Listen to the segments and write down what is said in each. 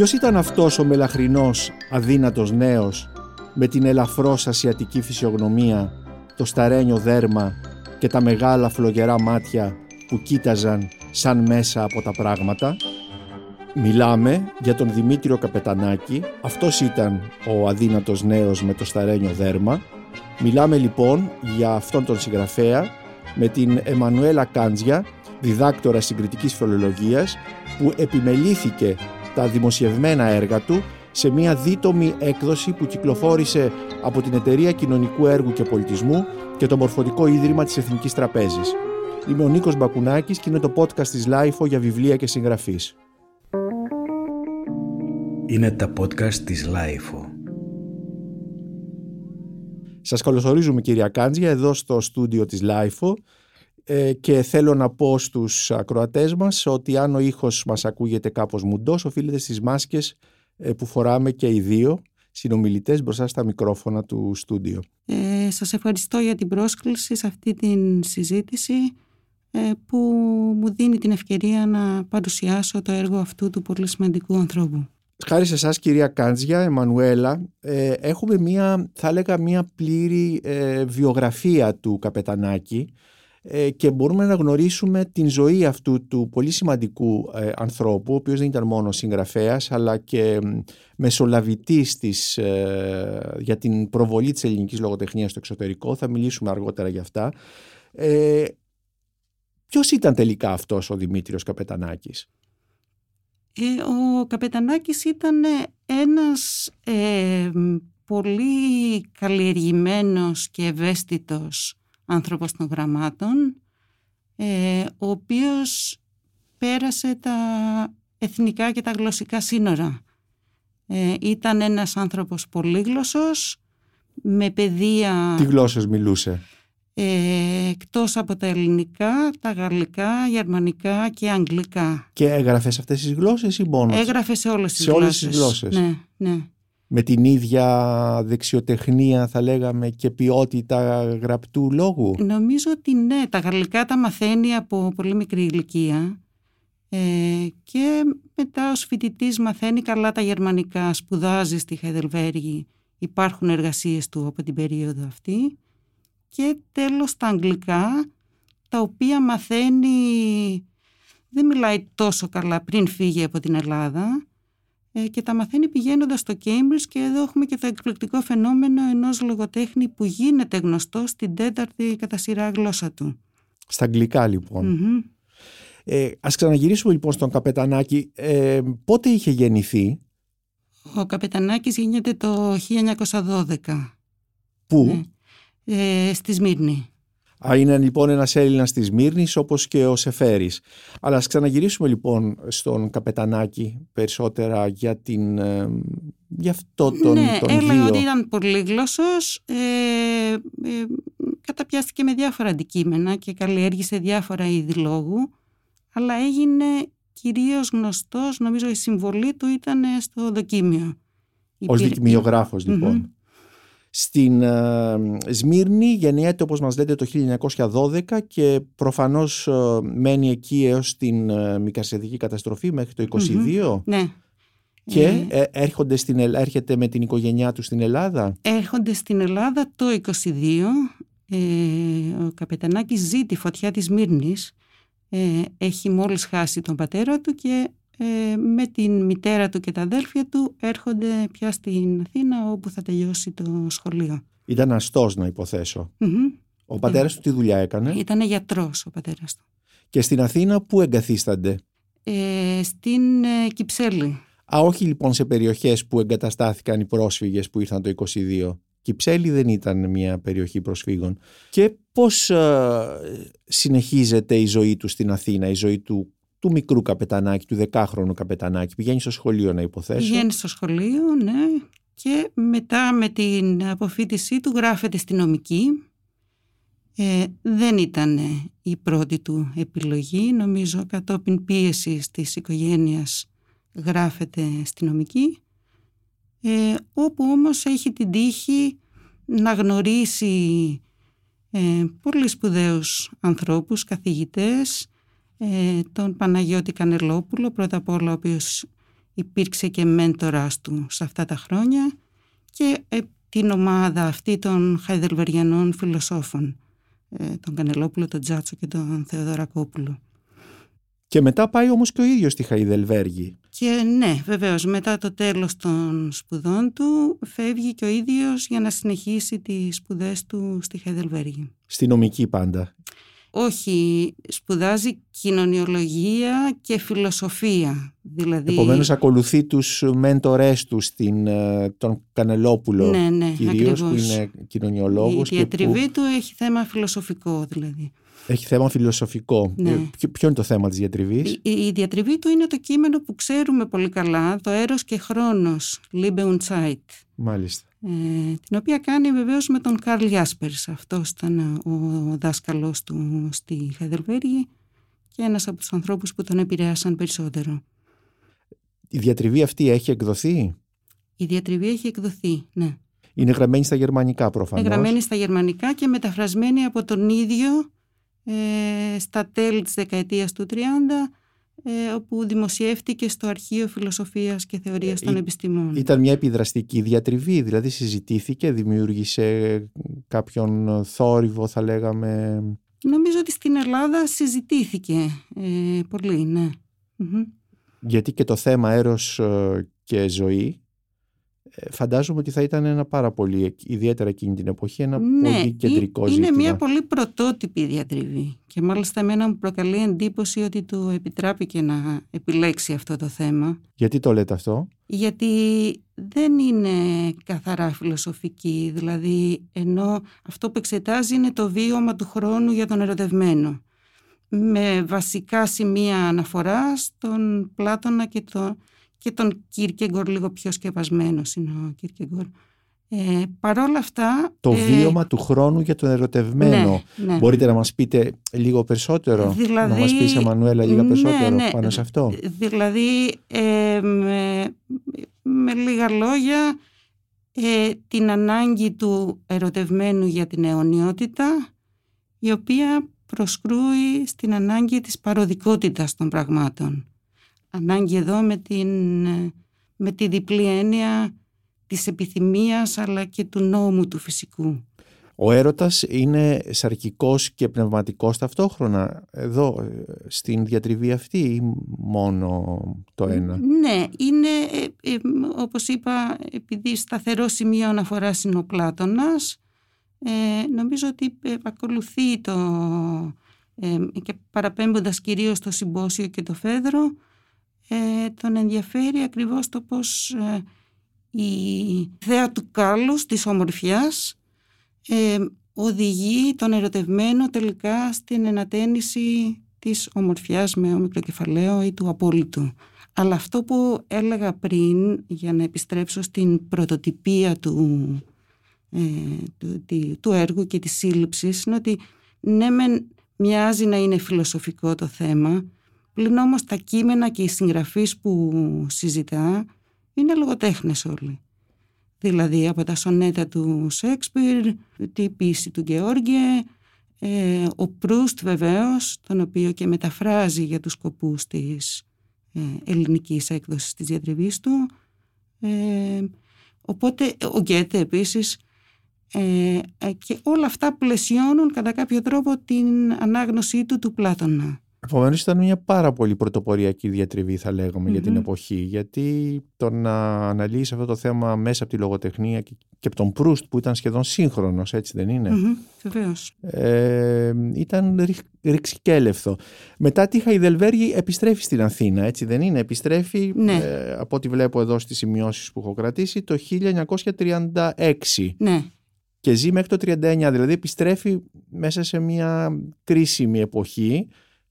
Ποιος ήταν αυτός ο μελαχρινός, αδύνατος νέος, με την ελαφρώς ασιατική φυσιογνωμία, το σταρένιο δέρμα και τα μεγάλα φλογερά μάτια που κοίταζαν σαν μέσα από τα πράγματα; Μιλάμε για τον Δημήτριο Καπετανάκη, αυτός ήταν ο αδύνατος νέος με το σταρένιο δέρμα. Μιλάμε λοιπόν για αυτόν τον συγγραφέα με την Εμμανουέλα Κάντζια, διδάκτορα συγκριτικής φιλολογίας, που επιμελήθηκε τα δημοσιευμένα έργα του σε μια δίτομη έκδοση που κυκλοφόρησε από την Εταιρεία Κοινωνικού Έργου και Πολιτισμού και το Μορφωτικό Ίδρυμα της Εθνικής Τραπέζης. Είμαι ο Νίκος Μπακουνάκης και είναι το podcast της LIFO για βιβλία και συγγραφείς. Είναι τα podcast της LIFO. Σας καλωσορίζουμε κυρία Κάντζια εδώ στο στούντιο της LIFO ε, και θέλω να πω στους ακροατές μας ότι αν ο ήχος μας ακούγεται κάπως μουντός οφείλεται στις μάσκες ε, που φοράμε και οι δύο συνομιλητές μπροστά στα μικρόφωνα του στούντιο. Ε, σας ευχαριστώ για την πρόσκληση σε αυτή την συζήτηση ε, που μου δίνει την ευκαιρία να παρουσιάσω το έργο αυτού του πολύ σημαντικού ανθρώπου. Χάρη σε εσάς, κυρία Κάντζια, Εμμανουέλα, ε, έχουμε μία, θα έλεγα, μία πλήρη ε, βιογραφία του Καπετανάκη ε, και μπορούμε να γνωρίσουμε την ζωή αυτού του πολύ σημαντικού ε, ανθρώπου, ο οποίος δεν ήταν μόνο συγγραφέας αλλά και μεσολαβητής της, ε, για την προβολή της ελληνικής λογοτεχνίας στο εξωτερικό. Θα μιλήσουμε αργότερα για αυτά. Ε, ποιος ήταν τελικά αυτός ο Δημήτριος Καπετανάκης; ο Καπετανάκης ήταν ένας πολύ καλλιεργημένος και ευαίσθητος άνθρωπος των γραμμάτων, ε, ο οποίος πέρασε τα εθνικά και τα γλωσσικά σύνορα. Ε, ήταν ένας άνθρωπος πολύγλωσσος, με παιδεία... Τι γλώσσες μιλούσε; Ε, εκτός από τα ελληνικά, τα γαλλικά, γερμανικά και αγγλικά. Και έγραφες σε αυτές τις γλώσσες ή μόνος; Έγραφε σε όλες τις σε γλώσσες. όλες τις γλώσσες. Ναι, ναι με την ίδια δεξιοτεχνία θα λέγαμε και ποιότητα γραπτού λόγου; Νομίζω ότι ναι, τα γαλλικά τα μαθαίνει από πολύ μικρή ηλικία ε, και μετά ως φοιτητής μαθαίνει καλά τα γερμανικά, σπουδάζει στη Χαϊδελβέργη, υπάρχουν εργασίες του από την περίοδο αυτή. Και τέλος τα αγγλικά τα οποία μαθαίνει, δεν μιλάει τόσο καλά πριν φύγει από την Ελλάδα. ε, και τα μαθαίνει πηγαίνοντας στο Cambridge και εδώ έχουμε και το εκπληκτικό φαινόμενο ενός λογοτέχνη που γίνεται γνωστό στην τέταρτη κατά σειρά γλώσσα του. Στα αγγλικά λοιπόν. Ε, ας ξαναγυρίσουμε λοιπόν στον Καπετανάκη. Ε, πότε είχε γεννηθεί; Ο Καπετανάκης γίνεται το 1912. Πού; Ναι. Ε, στη Σμύρνη. Είναι λοιπόν ένας Έλληνας της Μύρνης όπως και ο Σεφέρης. Αλλά ας ξαναγυρίσουμε λοιπόν στον Καπετανάκη περισσότερα για, την, ε, για αυτό τον, ναι, τον έλεγα ότι ήταν πολύγλωσσος, ε, ε, καταπιάστηκε με διάφορα αντικείμενα και καλλιέργησε διάφορα είδη λόγου, αλλά έγινε κυρίως γνωστός, νομίζω η συμβολή του ήταν στο δοκίμιο. Ως δικημιογράφος λοιπόν. Στην uh, Σμύρνη γεννιέται όπως μας λέτε το 1912 και προφανώς uh, μένει εκεί έως την uh, Μικασιατική καταστροφή μέχρι το 22. Ναι. Και ε, έρχονται στην, έρχεται με την οικογένειά τους στην Ελλάδα; Έρχονται στην Ελλάδα το 22. Ε, ο Καπετανάκης ζει τη φωτιά της Μύρνης. Ε, έχει μόλις χάσει τον πατέρα του και ε, με την μητέρα του και τα αδέλφια του έρχονται πια στην Αθήνα όπου θα τελειώσει το σχολείο. Ήταν αστός να υποθεσω Ο πατέρας του τι δουλειά έκανε; Ήταν γιατρός ο πατέρας του. Και στην Αθήνα πού εγκαθίστανται; Ε, στην ε, Κυψέλη. Α, όχι λοιπόν σε περιοχές που εγκαταστάθηκαν οι πρόσφυγες που ήρθαν το 22. Κυψέλη δεν ήταν μια περιοχή προσφύγων. Και πώς συνεχίζεται η ζωή του στην Αθήνα, η ζωή του του μικρού καπετανάκι, του δεκάχρονου καπετανάκι. Πηγαίνει στο σχολείο να υποθέσω. Πηγαίνει στο σχολείο, ναι. Και μετά με την αποφύτισή του γράφεται στη νομική. Ε, δεν ήταν η πρώτη του επιλογή. Νομίζω κατόπιν πίεση της οικογένειας γράφεται στη νομική. Ε, όπου όμως έχει την τύχη να γνωρίσει ε, πολύ σπουδαίους ανθρώπους, καθηγητές, ε, τον Παναγιώτη Κανελόπουλο, πρώτα απ' όλα ο οποίος υπήρξε και μέντορας του σε αυτά τα χρόνια και ε, την ομάδα αυτή των χαϊδελβεριανών φιλοσόφων, ε, τον Κανελόπουλο, τον Τζάτσο και τον Θεοδωρακόπουλο. Και μετά πάει όμως και ο ίδιος στη Χαϊδελβέργη. Και ναι, βεβαίως, μετά το τέλος των σπουδών του φεύγει και ο ίδιος για να συνεχίσει τις σπουδές του στη Χαϊδελβέργη. Στη νομική πάντα. Όχι, σπουδάζει κοινωνιολογία και φιλοσοφία. Δηλαδή... Επομένως ακολουθεί τους μέντορές του, στην, ε, τον Κανελόπουλο ναι, ναι, κυρίως, που είναι κοινωνιολόγος. Η διατριβή του έχει θέμα φιλοσοφικό δηλαδή. Έχει θέμα φιλοσοφικό. Ναι. Ε, ποιο, είναι το θέμα της διατριβής; Η, η διατριβή του είναι το κείμενο που ξέρουμε πολύ καλά, το «Έρος και χρόνος», «Liebe und Zeit». Μάλιστα. Ε, την οποία κάνει βεβαίως με τον Καρλ Γιάσπερς. Αυτός ήταν ο δάσκαλος του στη Χαϊδελβέργη και ένας από τους ανθρώπους που τον επηρέασαν περισσότερο. Η διατριβή αυτή έχει εκδοθεί; Η διατριβή έχει εκδοθεί, ναι. Είναι γραμμένη στα γερμανικά προφανώς. Είναι γραμμένη στα γερμανικά και μεταφρασμένη από τον ίδιο ε, στα τέλη της δεκαετίας του 30 ε, όπου δημοσιεύτηκε στο Αρχείο Φιλοσοφίας και Θεωρίας των Ή- Επιστημών. Ήταν μια επιδραστική διατριβή, δηλαδή συζητήθηκε, δημιούργησε κάποιον θόρυβο θα λέγαμε. Νομίζω ότι στην Ελλάδα συζητήθηκε ε, πολύ, ναι. Μμμ. Γιατί και το θέμα έρος ε, και ζωή ε, φαντάζομαι ότι θα ήταν ένα πάρα πολύ, ιδιαίτερα εκείνη την εποχή, ένα πολύ ή- κεντρικό Ναι, είναι ζήτημα. μια πολύ πρωτότυπη διατριβή και μάλιστα εμένα μου προκαλεί εντύπωση ότι του επιτράπηκε να επιλέξει αυτό το θέμα Γιατί το λέτε αυτό; γιατί δεν είναι καθαρά φιλοσοφική, δηλαδή ενώ αυτό που εξετάζει είναι το βίωμα του χρόνου για τον ερωτευμένο με βασικά σημεία αναφοράς στον Πλάτωνα και, το, και τον Κίρκεγκορ λίγο πιο σκεπασμένος είναι ο Κίρκεγκορ. Ε, παρόλα αυτά... Το ε, βίωμα του χρόνου για τον ερωτευμένο. Ναι, ναι. Μπορείτε να μας πείτε λίγο περισσότερο, Δηλαδή, να μας πεις Εμμανουέλα λίγα ναι, περισσότερο ναι. πάνω σε αυτό. Δηλαδή, ε, με, με λίγα λόγια, ε, την ανάγκη του ερωτευμένου για την αιωνιότητα, η οποία προσκρούει στην ανάγκη της παροδικότητας των πραγμάτων. Ανάγκη εδώ με, την, ε, με τη διπλή έννοια της επιθυμίας αλλά και του νόμου του φυσικού. Ο έρωτας είναι σαρκικός και πνευματικός ταυτόχρονα εδώ ε, στην διατριβή αυτή ή μόνο το ένα; Ναι, είναι ε, ε, όπως είπα επειδή σταθερό σημείο αναφοράς είναι ο Πλάτωνας ε, νομίζω ότι ε, ακολουθεί το ε, και παραπέμποντας κυρίως το συμπόσιο και το Φέδρο ε, τον ενδιαφέρει ακριβώς το πως ε, η θέα του κάλους της ομορφιάς ε, οδηγεί τον ερωτευμένο τελικά στην ενατένιση της ομορφιάς με όμικρο κεφαλαίο ή του απόλυτου. Αλλά αυτό που έλεγα πριν για να επιστρέψω στην πρωτοτυπία του, ε, του, τη- του έργου και της σύλληψης είναι ότι ναι μεν μοιάζει να είναι φιλοσοφικό το θέμα πλην όμως τα κείμενα και οι συγγραφείς που συζητά είναι λογοτέχνες όλοι. Δηλαδή από τα σονέτα του Σέξπιρ, τη ποίηση του Γεώργιε, ε, ο Προύστ βεβαίως, τον οποίο και μεταφράζει για τους σκοπούς της ε, ελληνικής έκδοσης της διατριβής του. Ε, οπότε ο Γκέτε επίσης ε, ε, και όλα αυτά πλαισιώνουν κατά κάποιο τρόπο την ανάγνωσή του του Πλάτωνα. Επομένως ήταν μια πάρα πολύ πρωτοποριακή διατριβή θα λέγαμε για την Μμμ. εποχή γιατί το να αναλύσει αυτό το θέμα μέσα από τη λογοτεχνία και, και από τον Προύστ που ήταν σχεδόν σύγχρονος έτσι δεν είναι; Μμμ, βεβαίως. ε, ήταν ρηχ- ρηξικέλευθο. Μετά τη Χαϊδελβέργη επιστρέφει στην Αθήνα, έτσι δεν είναι; Επιστρέφει, Ναι. ε, από ό,τι βλέπω εδώ στις σημειώσεις που έχω κρατήσει, το 1936 Ναι, και ζει μέχρι το 39. Δηλαδή επιστρέφει μέσα σε μια κρίσιμη εποχή,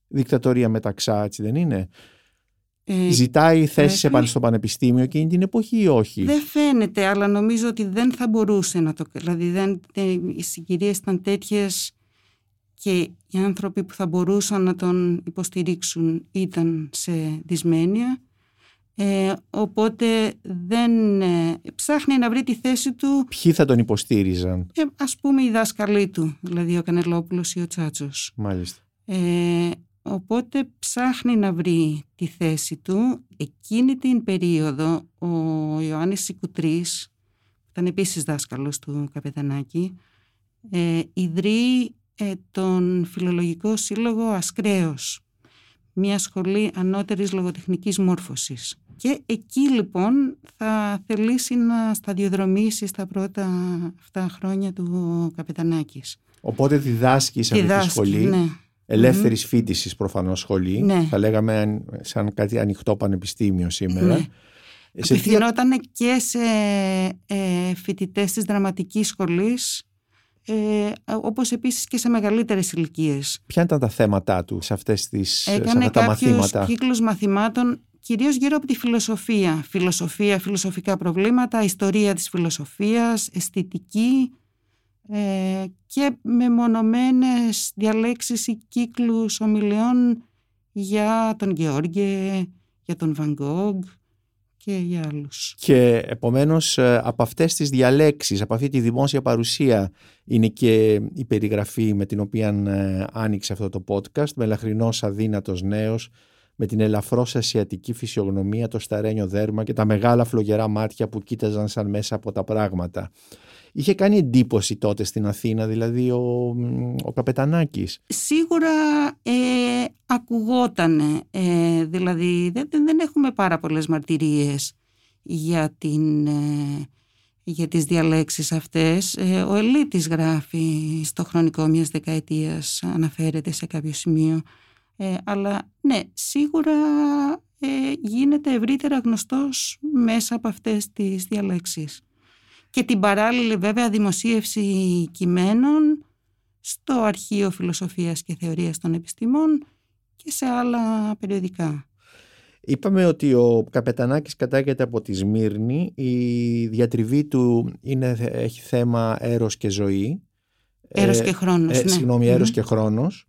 δικτατορία μεταξά, έτσι δεν είναι; ε, Ζητάει θέσεις πρέπει- επάνω στο πανεπιστήμιο εκείνη την εποχή ή όχι; Δεν φαίνεται, αλλά νομίζω ότι δεν θα μπορούσε να το Δηλαδή δεν, τε- οι συγκυρίες ήταν τέτοιες και οι άνθρωποι που θα μπορούσαν να τον υποστηρίξουν ήταν σε δυσμένεια. Ε, οπότε δεν ε, ψάχνει να βρει τη θέση του Ποιοι θα τον υποστήριζαν, ε, ας πούμε οι δάσκαλοι του, δηλαδή ο Κανελόπουλος ή ο Τσάτσος. μάλιστα. Ε, οπότε ψάχνει να βρει τη θέση του. Εκείνη την περίοδο ο Ιωάννης Σικουτρής, που ήταν επίσης δάσκαλος του Καπετανάκη, ε, ιδρύει ε, τον Φιλολογικό Σύλλογο Ασκρέος, μια σχολή ανώτερης λογοτεχνικής μόρφωσης. Και εκεί λοιπόν θα θελήσει να σταδιοδρομήσει στα πρώτα αυτά χρόνια του Καπετανάκης. Οπότε διδάσκει σε αυτή τη σχολή. Ναι. Ελεύθερης mm. φίτησης προφανώς σχολή. Ναι. Θα λέγαμε σαν κάτι ανοιχτό πανεπιστήμιο σήμερα. Ναι. Απευθυνόταν και σε ε, φοιτητές της δραματικής σχολής, ε, όπως επίσης και σε μεγαλύτερες ηλικίες. Ποια ήταν τα θέματα τους σε αυτές τις Έκανε σε τα μαθήματα; κύκλους μαθημάτων κυρίως γύρω από τη φιλοσοφία. Φιλοσοφία, φιλοσοφικά προβλήματα, ιστορία της φιλοσοφίας, αισθητική ε, και μεμονωμένες διαλέξεις ή κύκλους ομιλιών για τον Γεώργιο, για τον Βαγκόγκ και για άλλους. Και επομένως ε, από αυτές τις διαλέξεις, από αυτή τη δημόσια παρουσία είναι και η περιγραφή με την οποία ε, άνοιξε αυτό το podcast «Μελαχρινός αδύνατος νέος» με την ελαφρώς ασιατική φυσιογνωμία, το σταρένιο δέρμα και τα μεγάλα φλογερά μάτια που κοίταζαν σαν μέσα από τα πράγματα. Είχε κάνει εντύπωση τότε στην Αθήνα, δηλαδή ο, ο Καπετανάκης. Σίγουρα ε, ακουγότανε, ε, δηλαδή δεν, δεν έχουμε πάρα πολλές μαρτυρίες για, την, ε, για τις διαλέξεις αυτές. Ε, ο Ελίτης γράφει στο χρονικό μιας δεκαετίας, αναφέρεται σε κάποιο σημείο. Ε, αλλά ναι, σίγουρα ε, γίνεται ευρύτερα γνωστός μέσα από αυτές τις διαλέξεις. Και την παράλληλη βέβαια δημοσίευση κειμένων στο Αρχείο Φιλοσοφίας και Θεωρίας των Επιστημών και σε άλλα περιοδικά. Είπαμε ότι ο Καπετανάκης κατάγεται από τη Σμύρνη. Η διατριβή του είναι, έχει θέμα έρος και ζωή. Έρος και χρόνος, ε, ναι. Συγγνώμη, και χρόνος.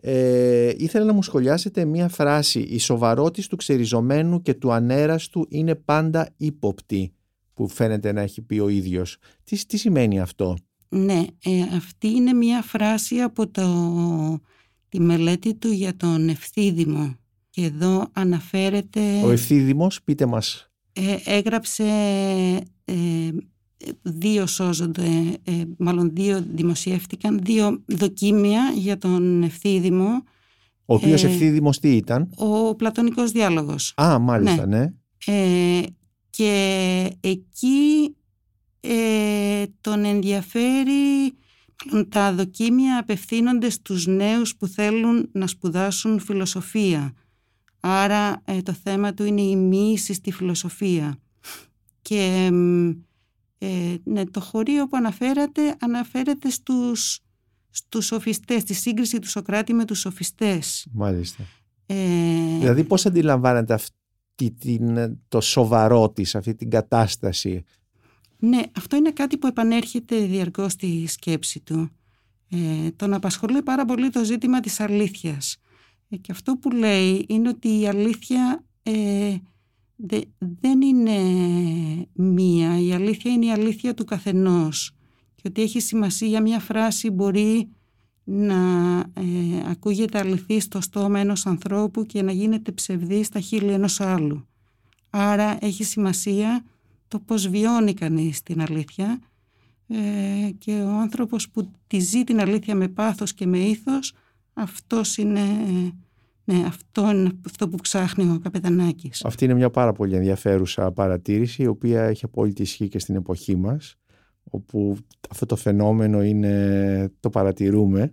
Ε, ήθελα να μου σχολιάσετε μία φράση «Η σοβαρότης του ξεριζωμένου και του ανέραστου είναι πάντα ύποπτη» που φαίνεται να έχει πει ο ίδιος. Τι, τι σημαίνει αυτό; Ναι, ε, αυτή είναι μία φράση από το, τη μελέτη του για τον ευθύδημο. Και εδώ αναφέρεται... Ο ευθύδημος, πείτε μας. Ε, έγραψε ε, δύο σώζονται, ε, μάλλον δύο δημοσιεύτηκαν, δύο δοκίμια για τον ευθύδημο. Ο οποίος ε, ευθύδημος τι ήταν; Ο πλατωνικός διάλογος. Α, μάλιστα, ναι. ναι. Ε, και εκεί ε, τον ενδιαφέρει τα δοκίμια απευθύνονται στους νέους που θέλουν να σπουδάσουν φιλοσοφία. Άρα ε, το θέμα του είναι η μίση στη φιλοσοφία. Και ε, ναι, το χωρίο που αναφέρατε αναφέρεται στους, στους σοφιστές, τη σύγκριση του Σοκράτη με τους σοφιστές. Μάλιστα. Ε, δηλαδή πώς αντιλαμβάνεται αυτή την, το σοβαρό της, αυτή την κατάσταση. Ναι, αυτό είναι κάτι που επανέρχεται διαρκώς στη σκέψη του. Ε, τον απασχολεί πάρα πολύ το ζήτημα της αλήθειας. Ε, και αυτό που λέει είναι ότι η αλήθεια ε, δεν είναι μία. Η αλήθεια είναι η αλήθεια του καθενός. Και ότι έχει σημασία μια φράση μπορεί να ε, ακούγεται αληθή στο στόμα ενός ανθρώπου και να γίνεται ψευδή στα χείλη ενός άλλου. Άρα έχει σημασία το πώς βιώνει κανείς την αλήθεια ε, και ο άνθρωπος που τη ζει την αλήθεια με πάθος και με ήθος αυτός είναι ναι, αυτό είναι αυτό που ψάχνει ο Καπετανάκης. Αυτή είναι μια πάρα πολύ ενδιαφέρουσα παρατήρηση, η οποία έχει απόλυτη ισχύ και στην εποχή μας, όπου αυτό το φαινόμενο είναι, το παρατηρούμε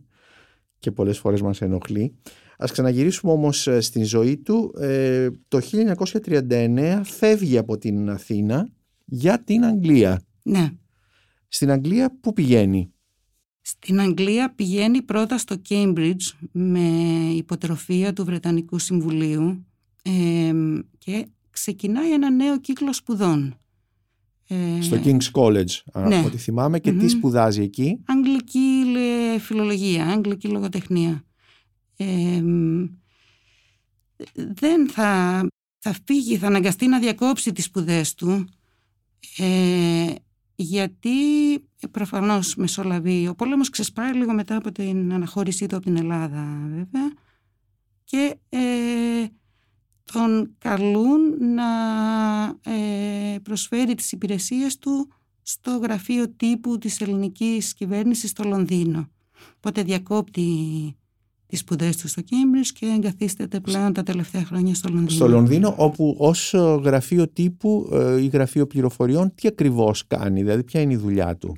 και πολλές φορές μας ενοχλεί. Ας ξαναγυρίσουμε όμως ε, στην ζωή του. Ε, το 1939 φεύγει από την Αθήνα για την Αγγλία. Ναι. Στην Αγγλία πού πηγαίνει; Στην Αγγλία πηγαίνει πρώτα στο Cambridge με υποτροφία του Βρετανικού Συμβουλίου και ξεκινάει ένα νέο κύκλο σπουδών. Ε, στο King's College, ναι. από ό,τι θυμάμαι. Και τι σπουδάζει εκεί; Αγγλική φιλολογία, αγγλική λογοτεχνία. δεν θα, θα φύγει, θα αναγκαστεί να διακόψει τις σπουδές του ε, γιατί προφανώς μεσολαβεί. Ο πόλεμος ξεσπάει λίγο μετά από την αναχώρησή του από την Ελλάδα βέβαια και ε, τον καλούν να ε, προσφέρει τις υπηρεσίες του στο γραφείο τύπου της ελληνικής κυβέρνησης στο Λονδίνο. Οπότε διακόπτει τις σπουδές του στο Κέμπρις και εγκαθίσταται πλέον τα τελευταία χρόνια στο Λονδίνο. Στο Λονδίνο όπου ως γραφείο τύπου ε, ή γραφείο πληροφοριών τι ακριβώς κάνει, δηλαδή ποια είναι η δουλειά του;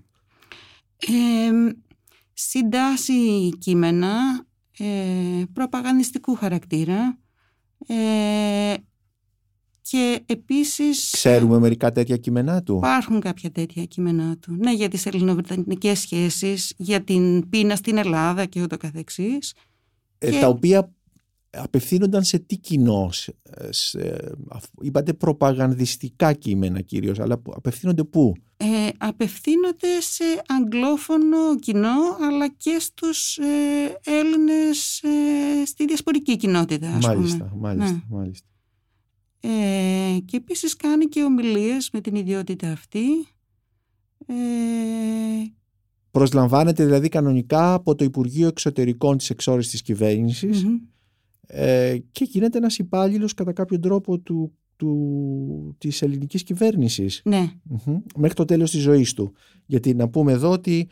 Ε, συντάσσει κείμενα ε, προπαγανδιστικού χαρακτήρα ε, και επίσης... Ξέρουμε μερικά τέτοια κείμενά του. Υπάρχουν κάποια τέτοια κείμενά του. Ναι, για τις ελληνοβρετανικές σχέσεις, για την πείνα στην Ελλάδα και ούτω καθεξής. Ε, Τα οποία απευθύνονταν σε τι κοινό. είπατε προπαγανδιστικά κείμενα κυρίως, αλλά απευθύνονται πού; Ε, απευθύνονται σε αγγλόφωνο κοινό, αλλά και στους ε, Έλληνες ε, στη διασπορική κοινότητα, ας μάλιστα, πούμε. Μάλιστα, ναι. μάλιστα. Ε, και επίσης κάνει και ομιλίες με την ιδιότητα αυτή. Ε, Προσλαμβάνεται δηλαδή κανονικά από το Υπουργείο Εξωτερικών της εξόριστης κυβέρνησης ε, και γίνεται ένας υπάλληλος κατά κάποιο τρόπο του, του, της ελληνικής κυβέρνησης ναι. μέχρι το τέλος της ζωής του. Γιατί να πούμε εδώ ότι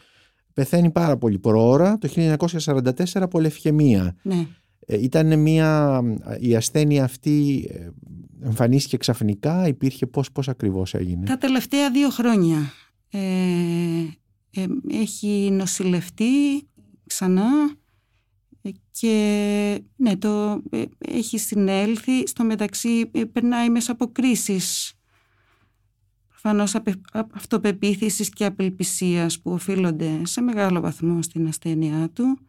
πεθαίνει πάρα πολύ προώρα το 1944 από λευχαιμία. Ναι. Ε, ήταν μια, η ασθένεια αυτή ε, εμφανίστηκε ξαφνικά, υπήρχε πώς, πώς ακριβώς έγινε. Τα τελευταία δύο χρόνια ε, ε έχει νοσηλευτεί ξανά και ναι, το, έχει συνέλθει. Στο μεταξύ περνάει μέσα από κρίσεις. Προφανώς αυτοπεποίθησης και απελπισίας που οφείλονται σε μεγάλο βαθμό στην ασθένειά του.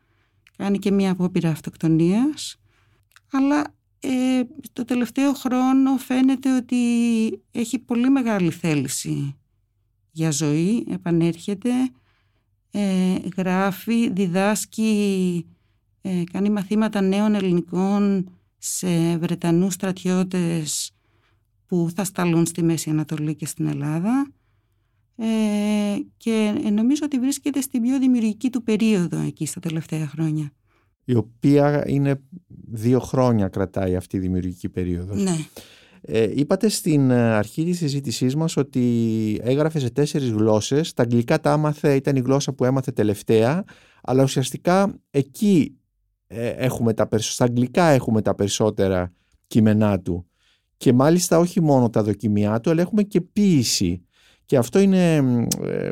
Κάνει και μία απόπειρα αυτοκτονίας. Αλλά ε, το τελευταίο χρόνο φαίνεται ότι έχει πολύ μεγάλη θέληση για ζωή, επανέρχεται, ε, γράφει, διδάσκει, ε, κάνει μαθήματα νέων ελληνικών σε Βρετανούς στρατιώτες που θα σταλούν στη Μέση Ανατολή και στην Ελλάδα ε, και νομίζω ότι βρίσκεται στην πιο δημιουργική του περίοδο εκεί στα τελευταία χρόνια. Η οποία είναι δύο χρόνια κρατάει αυτή η δημιουργική περίοδος. Ναι. Ε, είπατε στην αρχή της συζήτησής μας ότι έγραφε σε τέσσερις γλώσσες. Τα αγγλικά τα άμαθε, ήταν η γλώσσα που έμαθε τελευταία, αλλά ουσιαστικά εκεί ε, έχουμε τα, στα αγγλικά έχουμε τα περισσότερα κείμενά του. Και μάλιστα όχι μόνο τα δοκιμιά του, αλλά έχουμε και ποίηση. Και αυτό είναι, ε,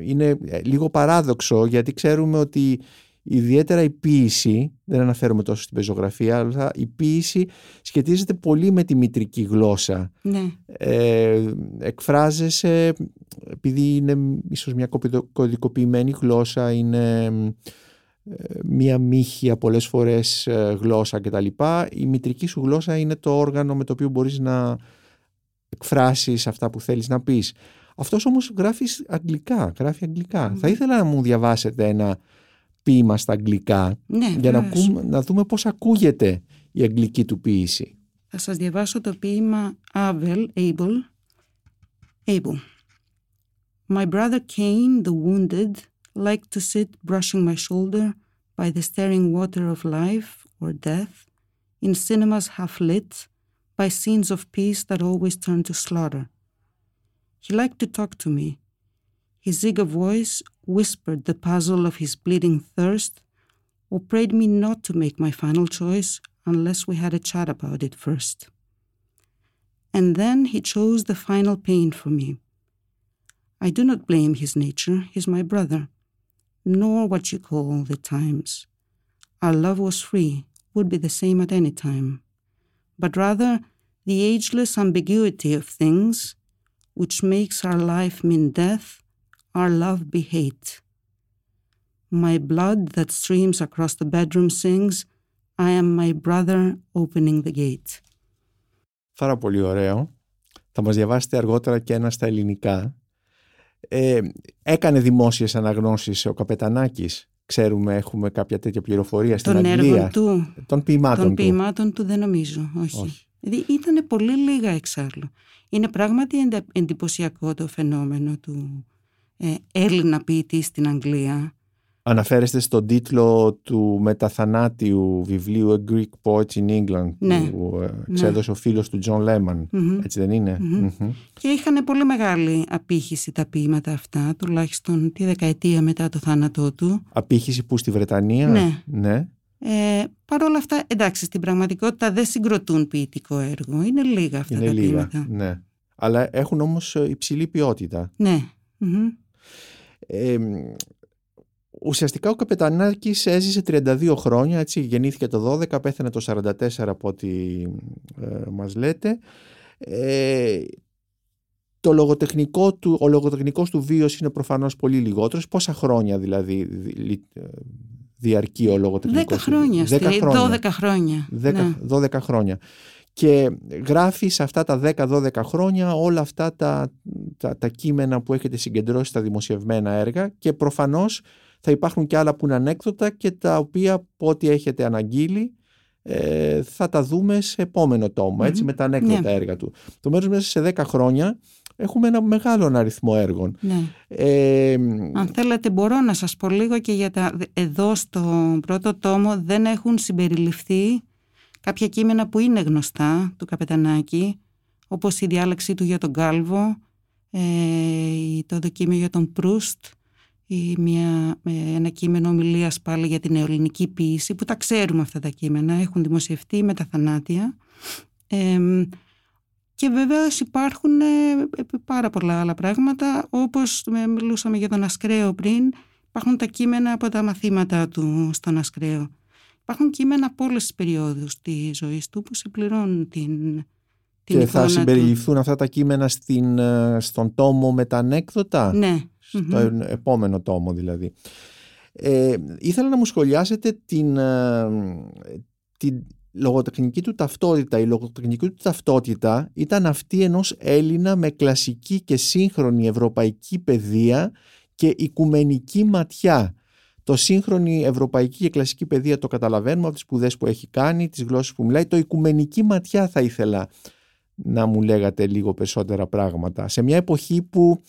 είναι λίγο παράδοξο γιατί ξέρουμε ότι ιδιαίτερα η ποίηση, δεν αναφέρομαι τόσο στην πεζογραφία, αλλά η ποίηση σχετίζεται πολύ με τη μητρική γλώσσα. Ναι. Ε, εκφράζεσαι, επειδή είναι ίσως μια κωδικοποιημένη γλώσσα, είναι ε, μία μύχια πολλές φορές ε, γλώσσα κτλ. Η μητρική σου γλώσσα είναι το όργανο με το οποίο μπορείς να εκφράσεις αυτά που θέλεις να πεις. Αυτός όμως γράφεις αγγλικά, γράφει αγγλικά. Θα ήθελα να μου διαβάσετε ένα ποίημα στα αγγλικά ναι, για να, να δούμε πώς ακούγεται η αγγλική του ποίηση. Θα σας διαβάσω το ποίημα Abel, Abel, Abel. My brother Cain, the wounded, liked to sit brushing my shoulder by the staring water of life or death in cinemas half lit by scenes of peace that always turn to slaughter. He liked to talk to me, his eager voice whispered the puzzle of his bleeding thirst or prayed me not to make my final choice unless we had a chat about it first. And then he chose the final pain for me. I do not blame his nature, he's my brother, nor what you call the times. Our love was free, would be the same at any time, but rather the ageless ambiguity of things which makes our life mean death our love be hate. My blood that streams across the bedroom sings I am my brother opening the gate. Πάρα πολύ ωραίο. Θα μας διαβάσετε αργότερα και ένα στα ελληνικά. Ε, έκανε δημόσιες αναγνώσεις ο Καπετανάκης. Ξέρουμε, έχουμε κάποια τέτοια πληροφορία στην Των Αγγλία. Έργων του. Των ποιημάτων Των του. ποιημάτων του δεν νομίζω, όχι. όχι. Δηλαδή ήταν πολύ λίγα εξάλλου. Είναι πράγματι εντυπωσιακό το φαινόμενο του ε, Έλληνα ποιητής στην Αγγλία Αναφέρεστε στον τίτλο του μεταθανάτιου βιβλίου A Greek Poet in England ναι. που ε, εξέδωσε ναι. ο φίλος του Τζον Λέμαν. Έτσι δεν ειναι Και είχαν πολύ μεγάλη απήχηση τα ποίηματα αυτά, τουλάχιστον τη δεκαετία μετά το θάνατό του. Απήχηση που στη Βρετανία; Ναι. ναι. Ε, Παρ' όλα αυτά, εντάξει, στην πραγματικότητα δεν συγκροτούν ποιητικό έργο. Είναι λίγα αυτά Είναι τα λίγα, ποίηματα. Ναι. Αλλά έχουν όμως ε, υψηλή ποιότητα. Ναι. Ε, ουσιαστικά ο Καπετανάκης έζησε 32 χρόνια, έτσι γεννήθηκε το 12, πέθανε το 44 από ό,τι ε, μας λέτε. Ε, το λογοτεχνικό του, ο λογοτεχνικός του βίος είναι προφανώς πολύ λιγότερος. Πόσα χρόνια δηλαδή διαρκεί ο λογοτεχνικός 10 χρόνια, 10 χρόνια. 12 χρόνια. 10, ναι. 12 χρόνια. Και γράφει σε αυτά τα 10-12 χρόνια όλα αυτά τα, τα, τα κείμενα που έχετε συγκεντρώσει στα δημοσιευμένα έργα και προφανώς θα υπάρχουν και άλλα που είναι ανέκδοτα και τα οποία από ό,τι έχετε αναγγείλει ε, θα τα δούμε σε επόμενο τόμο, έτσι, με τα ανέκδοτα Ναι. έργα του. Το μέρος μέσα σε 10 χρόνια έχουμε ένα μεγάλο αριθμό έργων. Ναι. Ε, Αν θέλετε μπορώ να σας πω λίγο και για τα... Εδώ στο πρώτο τόμο δεν έχουν συμπεριληφθεί κάποια κείμενα που είναι γνωστά του Καπετανάκη όπως η διάλεξη του για τον Κάλβο, ε, το δοκίμιο για τον Προύστ, ή μια, ε, ένα κείμενο ομιλίας πάλι για την ελληνική ποίηση που τα ξέρουμε αυτά τα κείμενα, έχουν δημοσιευτεί με τα θανάτια. Ε, και βεβαίως υπάρχουν ε, πάρα πολλά άλλα πράγματα, όπως ε, μιλούσαμε για τον Ασκραίο πριν, υπάρχουν τα κείμενα από τα μαθήματα του στον Ασκραίο. Υπάρχουν κείμενα από όλες τις περιόδους της ζωής του που συμπληρώνουν την, την και θα εικόνα συμπεριληφθούν αυτά τα κείμενα στην, ε, στον τόμο με τα ανέκδοτα; του. Ναι. Στο Μμμ. επόμενο τόμο δηλαδή. Ε, ήθελα να μου σχολιάσετε την, ε, την λογοτεχνική του ταυτότητα. Η λογοτεχνική του ταυτότητα ήταν αυτή ενός Έλληνα με κλασική και σύγχρονη ευρωπαϊκή παιδεία και οικουμενική ματιά. Το σύγχρονη ευρωπαϊκή και κλασική παιδεία το καταλαβαίνουμε από τις σπουδές που έχει κάνει, τις γλώσσες που μιλάει. Το οικουμενική ματιά θα ήθελα να μου λέγατε λίγο περισσότερα πράγματα. Σε μια εποχή που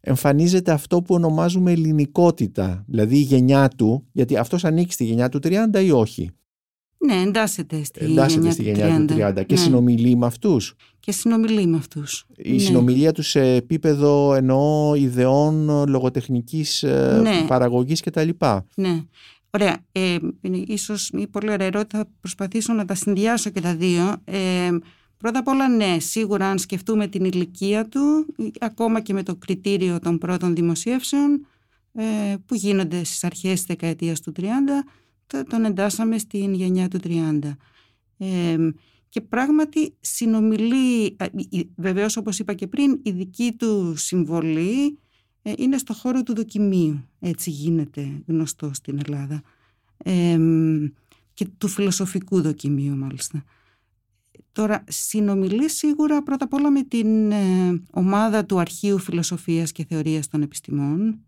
εμφανίζεται αυτό που ονομάζουμε ελληνικότητα, δηλαδή η γενιά του, γιατί αυτός ανήκει στη γενιά του 30 ή όχι; Ναι, εντάσσεται στη Εντάσσεται γενιά στη του γενιά του 30 και Ναι. συνομιλεί με αυτούς. Και συνομιλεί με αυτούς. Η Ναι. συνομιλία τους σε επίπεδο εννοώ ιδεών λογοτεχνικής ε, Ναι. παραγωγής κτλ. Ναι. Ωραία. Ε, είναι ίσως η πολύ ωραία ερώτηση. Θα προσπαθήσω να τα συνδυάσω και τα δύο. Ε, πρώτα απ' όλα, ναι, σίγουρα αν σκεφτούμε την ηλικία του, ακόμα και με το κριτήριο των πρώτων δημοσίευσεων, ε, που γίνονται στις αρχές της δεκαετίας του 30, το- τον εντάσσαμε στην γενιά του 30. Ε, και πράγματι συνομιλεί, α, η- η- βεβαίως όπως είπα και πριν, η δική του συμβολή ε, είναι στο χώρο του δοκιμίου. Έτσι γίνεται γνωστό στην Ελλάδα. Ε, και του φιλοσοφικού δοκιμίου μάλιστα. Τώρα, συνομιλεί σίγουρα πρώτα απ' όλα με την ε, ομάδα του Αρχείου Φιλοσοφίας και Θεωρίας των Επιστημών,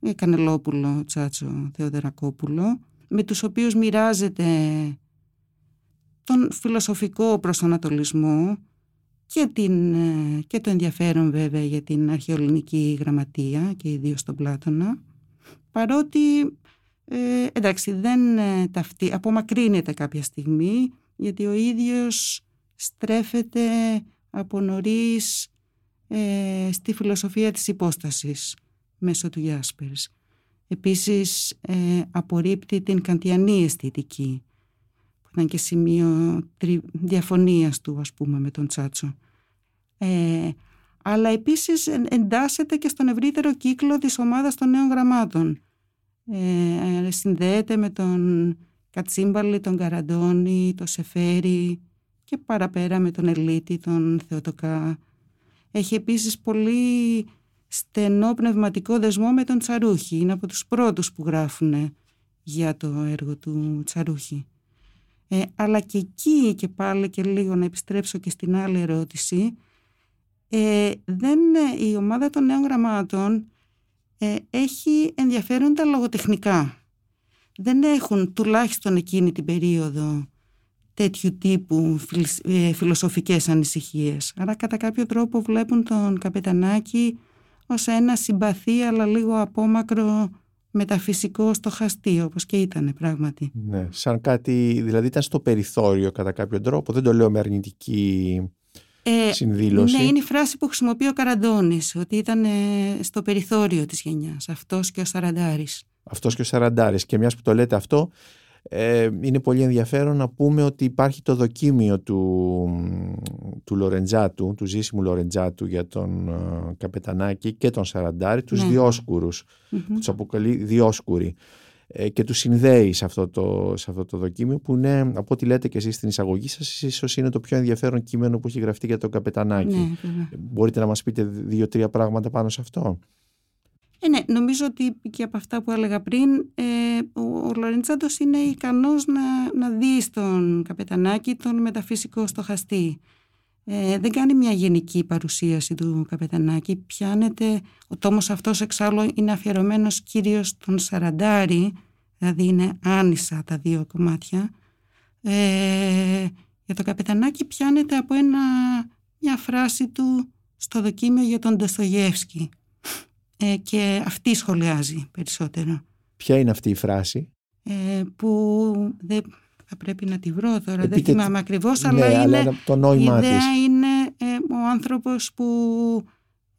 ε, Κανελόπουλο, Τσάτσο, Θεοδερακόπουλο, με τους οποίους μοιράζεται τον φιλοσοφικό προσανατολισμό και, την, ε, και το ενδιαφέρον βέβαια για την αρχαιοελληνική γραμματεία και ιδίως τον Πλάτωνα παρότι ε, εντάξει δεν ε, ταυτί, απομακρύνεται κάποια στιγμή γιατί ο ίδιος στρέφεται από νωρίς ε, στη φιλοσοφία της υπόστασης μέσω του Γιάσπερς. Επίσης ε, απορρίπτει την καντιανή αισθητική που ήταν και σημείο τρι... διαφωνίας του ας πούμε με τον Τσάτσο. Ε, αλλά επίσης εν- εντάσσεται και στον ευρύτερο κύκλο της ομάδας των νέων γραμμάτων. Ε, συνδέεται με τον Κατσίμπαλη, τον Καραντώνη, τον Σεφέρη και παραπέρα με τον Ελίτη, τον Θεοτοκά. Έχει επίσης πολύ στενό πνευματικό δεσμό με τον Τσαρούχη. Είναι από τους πρώτους που γράφουν για το έργο του Τσαρούχη. Ε, αλλά και εκεί και πάλι και λίγο να επιστρέψω και στην άλλη ερώτηση ε, δεν, ε, η ομάδα των νέων γραμμάτων ε, έχει ενδιαφέροντα λογοτεχνικά. Δεν έχουν τουλάχιστον εκείνη την περίοδο τέτοιου τύπου φιλ- ε, φιλοσοφικές ανησυχίες. Άρα κατά κάποιο τρόπο βλέπουν τον Καπετανάκη ως ένα συμπαθή αλλά λίγο απόμακρο μεταφυσικό στοχαστή όπως και ήταν πράγματι. Ναι, σαν κάτι, δηλαδή ήταν στο περιθώριο κατά κάποιο τρόπο, δεν το λέω με αρνητική ε, συνδήλωση. Ναι, είναι η φράση που χρησιμοποιεί ο Καραντώνης, ότι ήταν ε, στο περιθώριο της γενιάς, αυτός και ο Σαραντάρης. Αυτός και ο Σαραντάρης και μιας που το λέτε αυτό, ε, είναι πολύ ενδιαφέρον να πούμε ότι υπάρχει το δοκίμιο του, του Λορεντζάτου, του ζήσιμου Λορεντζάτου για τον uh, Καπετανάκη και τον Σαραντάρη, τους ναι. διόσκουρους, mm-hmm. τους αποκαλεί διόσκουροι ε, και τους συνδέει σε αυτό, το, σε αυτό το δοκίμιο που είναι, από ό,τι λέτε και εσείς στην εισαγωγή σας, ίσως είναι το πιο ενδιαφέρον κείμενο που έχει γραφτεί για τον Καπετανάκη. Ναι, Μπορείτε να μας πείτε δύο-τρία πράγματα πάνω σε αυτό; Ε, ναι, νομίζω ότι και από αυτά που έλεγα πριν, ε, ο, ο Λορεντσάντος είναι ικανός να, να δει στον Καπετανάκη τον μεταφυσικό στοχαστή. Ε, δεν κάνει μια γενική παρουσίαση του Καπετανάκη. Πιάνεται, ο τόμος αυτός εξάλλου είναι αφιερωμένος κυρίως στον Σαραντάρη, δηλαδή είναι άνισα τα δύο κομμάτια. Ε, για το Καπετανάκη πιάνεται από ένα, μια φράση του στο δοκίμιο για τον Ντοστογεύσκη ε, και αυτή σχολιάζει περισσότερο. Ποια είναι αυτή η φράση; Ε, που δεν θα πρέπει να τη βρω τώρα, δεν θυμάμαι ακριβώς, ναι, αλλά, είναι, το νόημα η ιδέα είναι ε, ο άνθρωπος που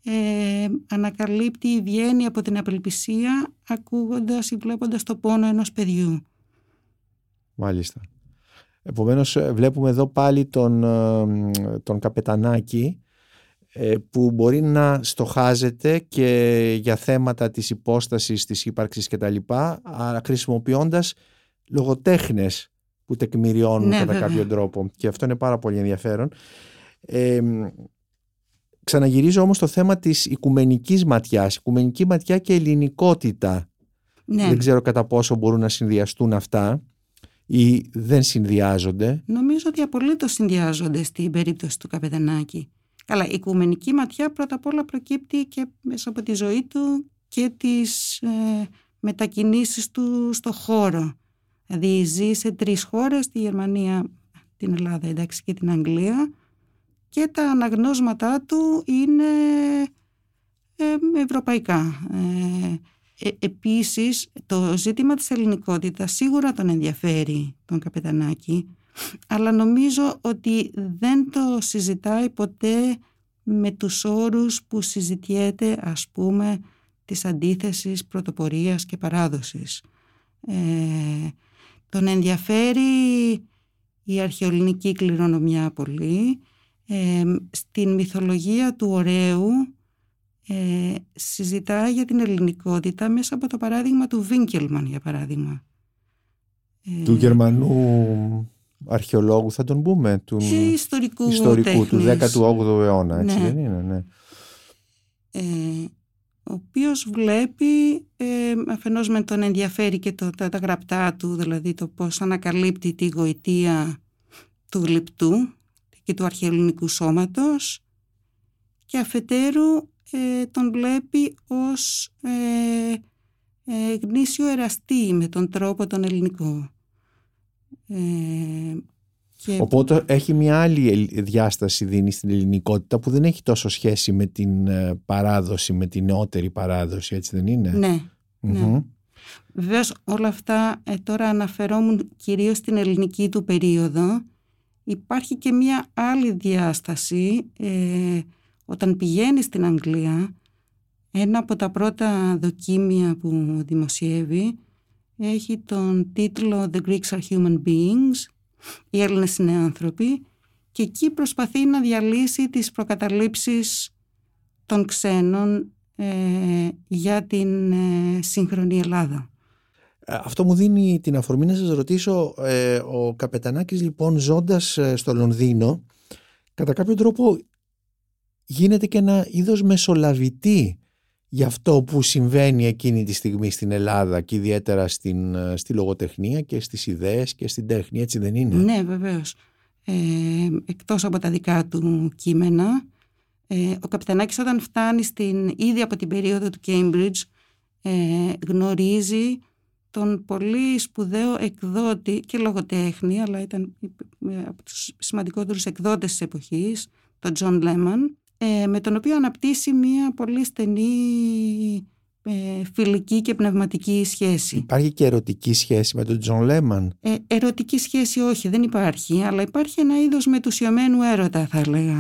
ε, ανακαλύπτει, βγαίνει από την απελπισία ακούγοντας ή βλέποντας το πόνο ενός παιδιού. Μάλιστα. Επομένως ε, βλέπουμε εδώ πάλι τον, ε, τον καπετανάκι ε, που μπορεί να στοχάζεται και για θέματα της υπόστασης, της ύπαρξης κτλ. αλλά χρησιμοποιώντας λογοτέχνες που τεκμηριώνουν ναι, κατά κάποιο τρόπο. Και αυτό είναι πάρα πολύ ενδιαφέρον. Ε, ξαναγυρίζω όμως το θέμα της οικουμενικής ματιάς. Οικουμενική ματιά και ελληνικότητα. Ναι. Δεν ξέρω κατά πόσο μπορούν να συνδυαστούν αυτά ή δεν συνδυάζονται. Νομίζω ότι απολύτως συνδυάζονται στην περίπτωση του Καπετανάκη. Καλά, η οικουμενική ματιά πρώτα απ' όλα προκύπτει και μέσα από τη ζωή του και τις ε, μετακινήσεις του στο χώρο. Δηλαδή ζει σε τρεις χώρες, τη Γερμανία, την Ελλάδα εντάξει, και την Αγγλία και τα αναγνώσματά του είναι ε, ευρωπαϊκά. Ε, ε, επίσης το ζήτημα της ελληνικότητας σίγουρα τον ενδιαφέρει τον Καπετανάκη αλλά νομίζω ότι δεν το συζητάει ποτέ με τους όρους που συζητιέται ας πούμε της αντίθεσης πρωτοπορίας και παράδοσης. Ε, τον ενδιαφέρει η αρχαιολινική κληρονομιά πολύ. Ε, στην μυθολογία του ωραίου ε, συζητάει για την ελληνικότητα μέσα από το παράδειγμα του Βίνκελμαν για παράδειγμα. Του Γερμανού αρχαιολόγου θα τον πούμε του ιστορικού, ιστορικού του 18ου αιώνα έτσι ναι. δεν είναι ναι. Ε, ο οποίος βλέπει ε, αφενός με τον ενδιαφέρει και το, τα, τα γραπτά του δηλαδή το πώς ανακαλύπτει τη γοητεία του γλυπτού και του αρχαιολινικού σώματος και αφετέρου ε, τον βλέπει ως ε, ε, γνήσιο εραστή με τον τρόπο τον ελληνικό. Ε, Οπότε έχει μια άλλη διάσταση δίνει στην ελληνικότητα που δεν έχει τόσο σχέση με την ε, παράδοση, με την νεότερη παράδοση, έτσι δεν είναι; Ναι, ναι. Βεβαίως όλα αυτά ε, τώρα αναφερόμουν κυρίως στην ελληνική του περίοδο. Υπάρχει και μια άλλη διάσταση όταν πηγαίνει στην Αγγλία ένα από τα πρώτα δοκίμια που δημοσιεύει έχει τον τίτλο The Greeks are human beings, οι Έλληνες είναι άνθρωποι και εκεί προσπαθεί να διαλύσει τις προκαταλήψεις των ξένων ε, για την ε, σύγχρονη Ελλάδα. Ε, αυτό μου δίνει την αφορμή να σας ρωτήσω, ε, ο Καπετανάκης λοιπόν ζώντας στο Λονδίνο, κατά κάποιο τρόπο γίνεται και ένα είδος μεσολαβητή για αυτό που συμβαίνει εκείνη τη στιγμή στην Ελλάδα και ιδιαίτερα στην, ε, στη λογοτεχνία και στις ιδέες και στην τέχνη, έτσι δεν είναι; Ναι, βεβαίως. Ε, εκτός από τα δικά του κείμενα, ε, ο Καπιτανάκης όταν φτάνει στην, ήδη από την περίοδο του Cambridge ε, γνωρίζει τον πολύ σπουδαίο εκδότη και λογοτέχνη, αλλά ήταν ε, από τους σημαντικότερους εκδότες της εποχής, τον John Lehmann, ε, με τον οποίο αναπτύσσει μια πολύ στενή ε, φιλική και πνευματική σχέση. Υπάρχει και ερωτική σχέση με τον Τζον Λέμαν; Ε, ερωτική σχέση όχι, δεν υπάρχει, αλλά υπάρχει ένα είδος μετουσιωμένου έρωτα θα έλεγα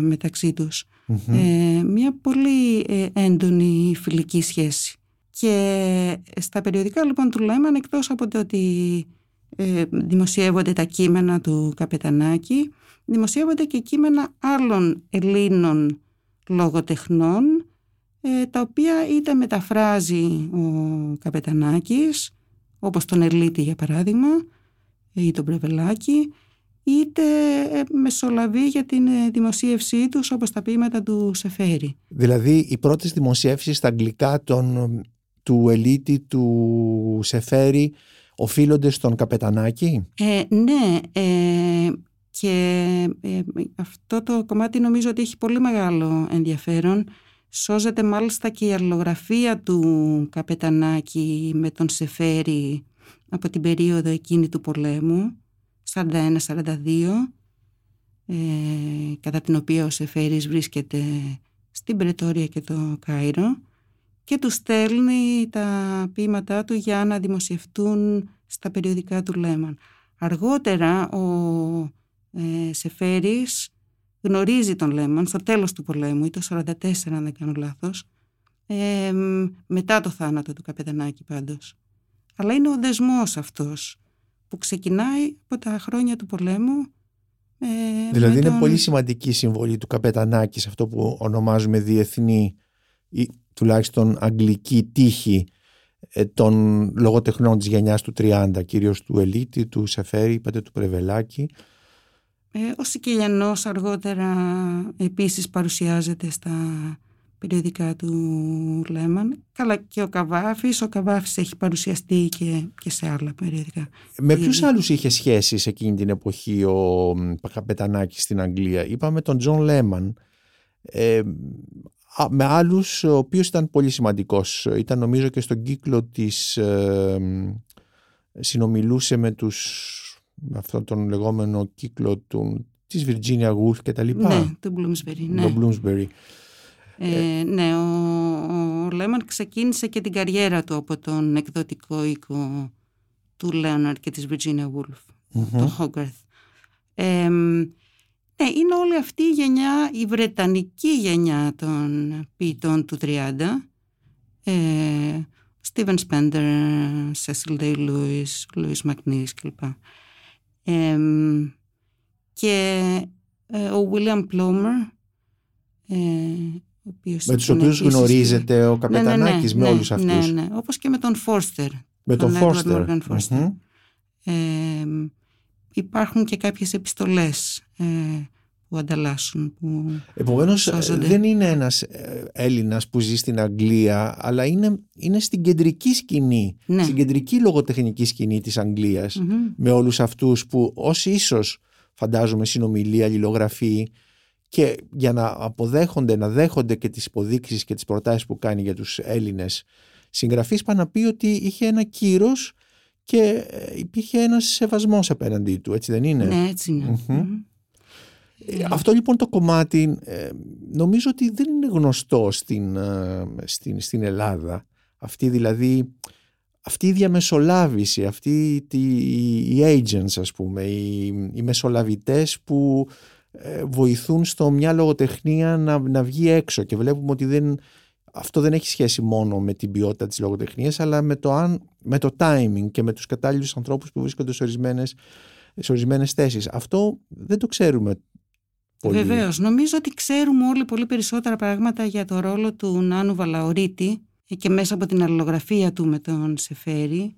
μεταξύ τους. Ε, μια πολύ ε, έντονη φιλική σχέση. Και στα περιοδικά λοιπόν του Λέμαν εκτός από το ότι ε, δημοσιεύονται τα κείμενα του Καπετανάκη δημοσιεύονται και κείμενα άλλων Ελλήνων λογοτεχνών ε, τα οποία είτε μεταφράζει ο Καπετανάκης όπως τον Ελίτη για παράδειγμα ή τον Πρεβελάκη είτε ε, μεσολαβεί για την ε, δημοσίευσή τους όπως τα ποίηματα του Σεφέρη. Δηλαδή οι πρώτες δημοσίευσεις στα αγγλικά των, του Ελίτη, του Σεφέρη οφείλονται στον Καπετανάκη; Ε, ναι, ε, και αυτό το κομμάτι νομίζω ότι έχει πολύ μεγάλο ενδιαφέρον Σώζεται μάλιστα και η αλληλογραφία του Καπετανάκη με τον Σεφέρη από την περίοδο εκείνη του πολέμου, 41-42, ε, κατά την οποία ο Σεφέρης βρίσκεται στην Πρετόρια και το Κάιρο και του στέλνει τα ποίηματά του για να δημοσιευτούν στα περιοδικά του Λέμαν. Αργότερα ο ε, Σεφέρης γνωρίζει τον Λέμαν στο τέλος του πολέμου ή το 44 αν δεν κάνω λάθος. Ε, μετά το θάνατο του Καπετανάκη πάντως. Αλλά είναι ο δεσμός αυτός που ξεκινάει από τα χρόνια του πολέμου ε, δηλαδή είναι πολύ σημαντική η συμβολή του Καπετανάκης σε αυτό που ονομάζουμε διεθνή ή τουλάχιστον αγγλική τύχη ε, των λογοτεχνών της γενιάς του 30 κυρίως του Ελίτη, του Σεφέρη, είπατε του Πρεβελάκη ε, ο Σικελιανός αργότερα επίσης παρουσιάζεται στα περιοδικά του Λέμαν. Καλά και ο Καβάφης. Ο Καβάφης έχει παρουσιαστεί και, και σε άλλα περιοδικά. Με ποιους άλλους είχε σχέσεις εκείνη την εποχή ο Καπετανάκης στην Αγγλία; Είπαμε τον Τζον Λέμαν. Ε, με άλλους ο οποίος ήταν πολύ σημαντικός. Ήταν νομίζω και στον κύκλο της... Ε, συνομιλούσε με τους με αυτόν τον λεγόμενο κύκλο του, της Virginia Woolf και τα λοιπά. Ναι, του Bloomsbury. Ναι. Το Bloomsbury. Ε, ναι, ο, ο Λέμαν ξεκίνησε και την καριέρα του από τον εκδοτικό οίκο του Λέοναρντ και της Virginia Woolf, mm-hmm. το Hogarth. Ε, ναι, είναι όλη αυτή η γενιά, η βρετανική γενιά των ποιητών του 30, ε, Steven Spender, Cecil Day Lewis, Louis MacNeice κλπ και ε, ο William Plummer ε, ο οποίος με τους οποίους γνωρίζετε ο Καπετανάκης ναι, ναι, με όλους ναι, αυτούς. ναι, ναι, όπως και με τον Φόρστερ με τον, Φόρστερ υπάρχουν και κάποιες επιστολές ε, που ανταλλάσσουν. Που Επομένως δεν είναι ένας ε, Έλληνας που ζει στην Αγγλία αλλά είναι, είναι στην κεντρική σκηνή, ναι. στην κεντρική λογοτεχνική σκηνή της αγγλιας με όλους αυτούς που ως ίσως φαντάζομαι συνομιλία, αλληλογραφή και για να αποδέχονται, να δέχονται και τις υποδείξεις και τις προτάσεις που κάνει για τους Έλληνες συγγραφείς πάνε να πει ότι είχε ένα κύρος και ε, υπήρχε ένας σεβασμός απέναντί του, έτσι δεν είναι; Ναι, έτσι είναι. Ε, αυτό λοιπόν το κομμάτι ε, νομίζω ότι δεν είναι γνωστό στην, ε, στην, στην Ελλάδα. Αυτή δηλαδή, αυτή η διαμεσολάβηση, αυτή τη, οι agents ας πούμε, οι, οι μεσολαβητές που βοηθούν στο μια λογοτεχνία να, να βγει έξω και βλέπουμε ότι δεν, αυτό δεν έχει σχέση μόνο με την ποιότητα της λογοτεχνίας αλλά με το, αν, με το timing και με τους κατάλληλους ανθρώπους που βρίσκονται σε ορισμένες, σε ορισμένες θέσεις. Αυτό δεν το ξέρουμε Πολύ... Βεβαίως. Νομίζω ότι ξέρουμε όλοι πολύ περισσότερα πράγματα για το ρόλο του Νάνου Βαλαωρίτη και μέσα από την αλληλογραφία του με τον Σεφέρη,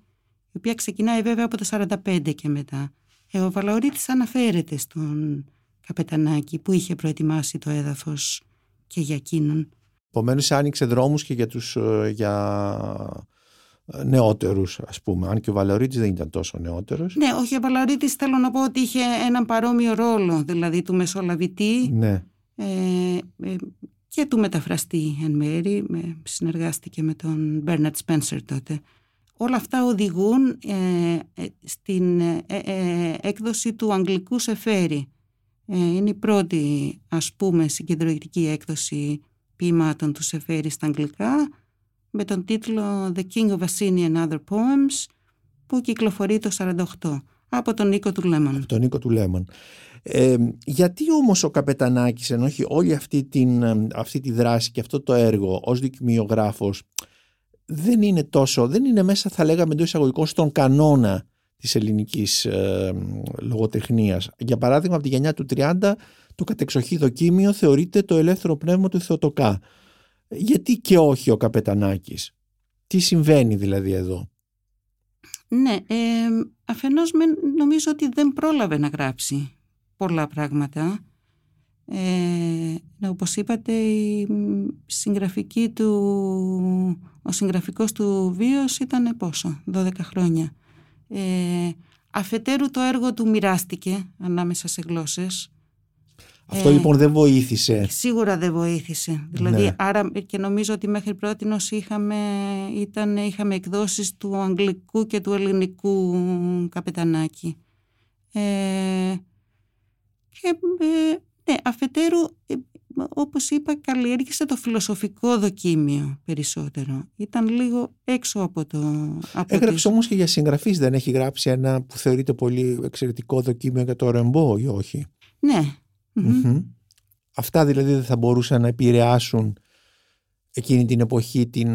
η οποία ξεκινάει βέβαια από το 45 και μετά. Ε, ο Βαλαωρίτης αναφέρεται στον Καπετανάκη που είχε προετοιμάσει το έδαφος και για εκείνον. Επομένως άνοιξε δρόμους και για, τους, ε, για νεότερους, ας πούμε. Αν και ο Βαλαωρίτη δεν ήταν τόσο νεότερος. Ναι, όχι, ο Βαλαωρίτη θέλω να πω ότι είχε έναν παρόμοιο ρόλο, δηλαδή του μεσολαβητή ναι. ε, ε, και του μεταφραστή εν μέρη. συνεργάστηκε με τον Μπέρναρτ Σπένσερ τότε. Όλα αυτά οδηγούν ε, ε στην έκδοση του αγγλικού Σεφέρι. είναι η πρώτη, ας πούμε, συγκεντρωτική έκδοση ποιημάτων του Σεφέρι στα αγγλικά με τον τίτλο The King of Assini and Other Poems που κυκλοφορεί το 48 από τον Νίκο του Λέμον. Από τον Νίκο του Λέμον. Ε, γιατί όμως ο Καπετανάκης ενώ έχει όλη αυτή, την, αυτή τη δράση και αυτό το έργο ως δικημιογράφος δεν είναι τόσο, δεν είναι μέσα θα λέγαμε εντός εισαγωγικών στον κανόνα της ελληνικής ε, λογοτεχνίας. Για παράδειγμα από τη γενιά του 30 το κατεξοχή δοκίμιο θεωρείται το ελεύθερο πνεύμα του Θεοτοκά. Γιατί και όχι ο Καπετανάκης; Τι συμβαίνει δηλαδή εδώ; Ναι, ε, αφενός νομίζω ότι δεν πρόλαβε να γράψει πολλά πράγματα. Ε, όπως είπατε, η συγγραφική του, ο συγγραφικός του βίος ήταν πόσο, 12 χρόνια. Ε, αφετέρου το έργο του μοιράστηκε ανάμεσα σε γλώσσες. Αυτό ε, λοιπόν δεν βοήθησε. Σίγουρα δεν βοήθησε. Δηλαδή, ναι. άρα και νομίζω ότι μέχρι πρώτη είχαμε, ήταν, είχαμε εκδόσεις του αγγλικού και του ελληνικού καπετανάκι. Ε, και ε, ναι, αφετέρου, ε, όπως είπα, καλλιέργησε το φιλοσοφικό δοκίμιο περισσότερο. Ήταν λίγο έξω από το... Από Έγραψε τις... όμως και για συγγραφείς, δεν έχει γράψει ένα που θεωρείται πολύ εξαιρετικό δοκίμιο για το ρεμπό ή όχι; Ναι. Αυτά δηλαδή δεν θα μπορούσαν να επηρεάσουν εκείνη την εποχή την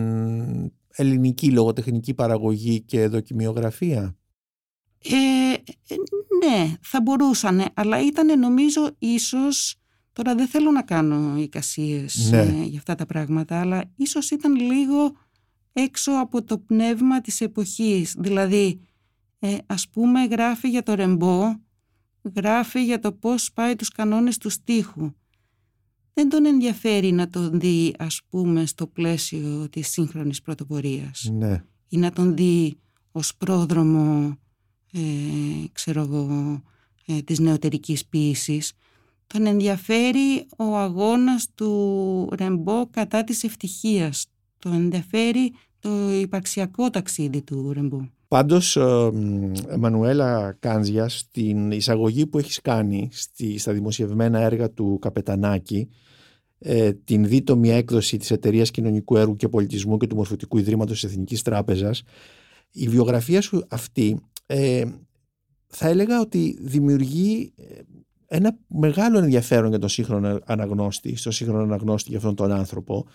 ελληνική λογοτεχνική παραγωγή και δοκιμιογραφία; Ε, ναι, θα μπορούσαν, αλλά ήταν νομίζω ίσως, τώρα δεν θέλω να κάνω εικασίες ναι. ε, για αυτά τα πράγματα, αλλά ίσως ήταν λίγο έξω από το πνεύμα της εποχής. Δηλαδή, ε, ας πούμε γράφει για το ρεμπό, γράφει για το πώς πάει τους κανόνες του στίχου. Δεν τον ενδιαφέρει να τον δει, ας πούμε, στο πλαίσιο της σύγχρονης πρωτοπορίας. Ναι. Ή να τον δει ως πρόδρομο ε, ξέρω εγώ, ε, της νεωτερικής ποίησης, τον ενδιαφέρει ο αγώνας του Ρεμπό κατά της ευτυχίας. Τον ενδιαφέρει το υπαρξιακό ταξίδι του Ρεμπό. Πάντως, ε, Μανουέλα Κάνζια, στην εισαγωγή που έχεις κάνει στη, στα δημοσιευμένα έργα του Καπετανάκη, ε, την δίτομη έκδοση της Εταιρείας Κοινωνικού Έργου και Πολιτισμού και του Μορφωτικού Ιδρύματος της Εθνικής Τράπεζας, η βιογραφία σου αυτή ε, θα έλεγα ότι δημιουργεί ε, ένα μεγάλο ενδιαφέρον για τον σύγχρονο αναγνώστη, στο σύγχρονο αναγνώστη για αυτόν τον άνθρωπο,